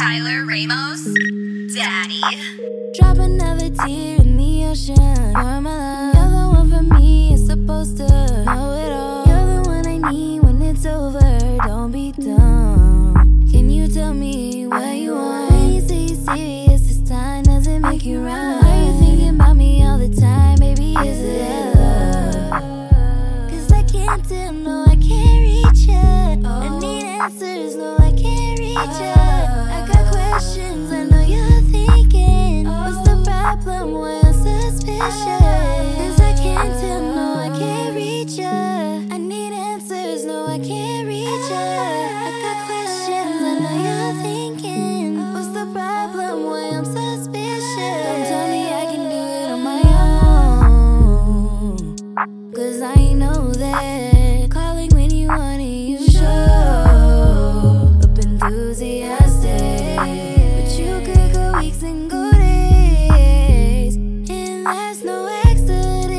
Tyler Ramos, Daddy. Drop another tear Cause I can't tell, no, I can't reach ya. I need answers, no, I can't reach ya. I got questions, I know you're thinking. What's the problem? Why I'm suspicious? Don't tell me I can do it on my own. Cause I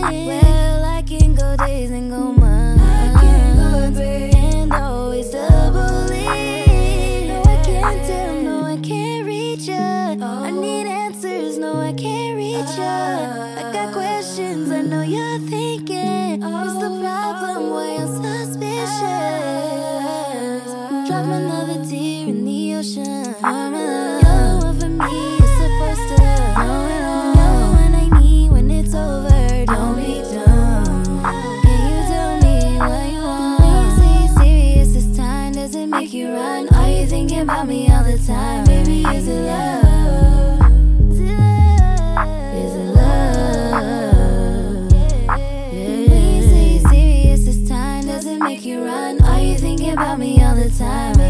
Well, I can go days and go months, I can go and always double it. No, I can't tell, no, I can't reach ya. I oh. need answers, no, I can't reach ya. I got uh. questions, I know you're thinking. What's the oh, problem? Why I'm suspicious? Uh. Drop another tear in the ocean. the time, baby, is it love? Is it love? Yeah. Please, are you serious this time? Does it make you run? Are you thinking about me all the time?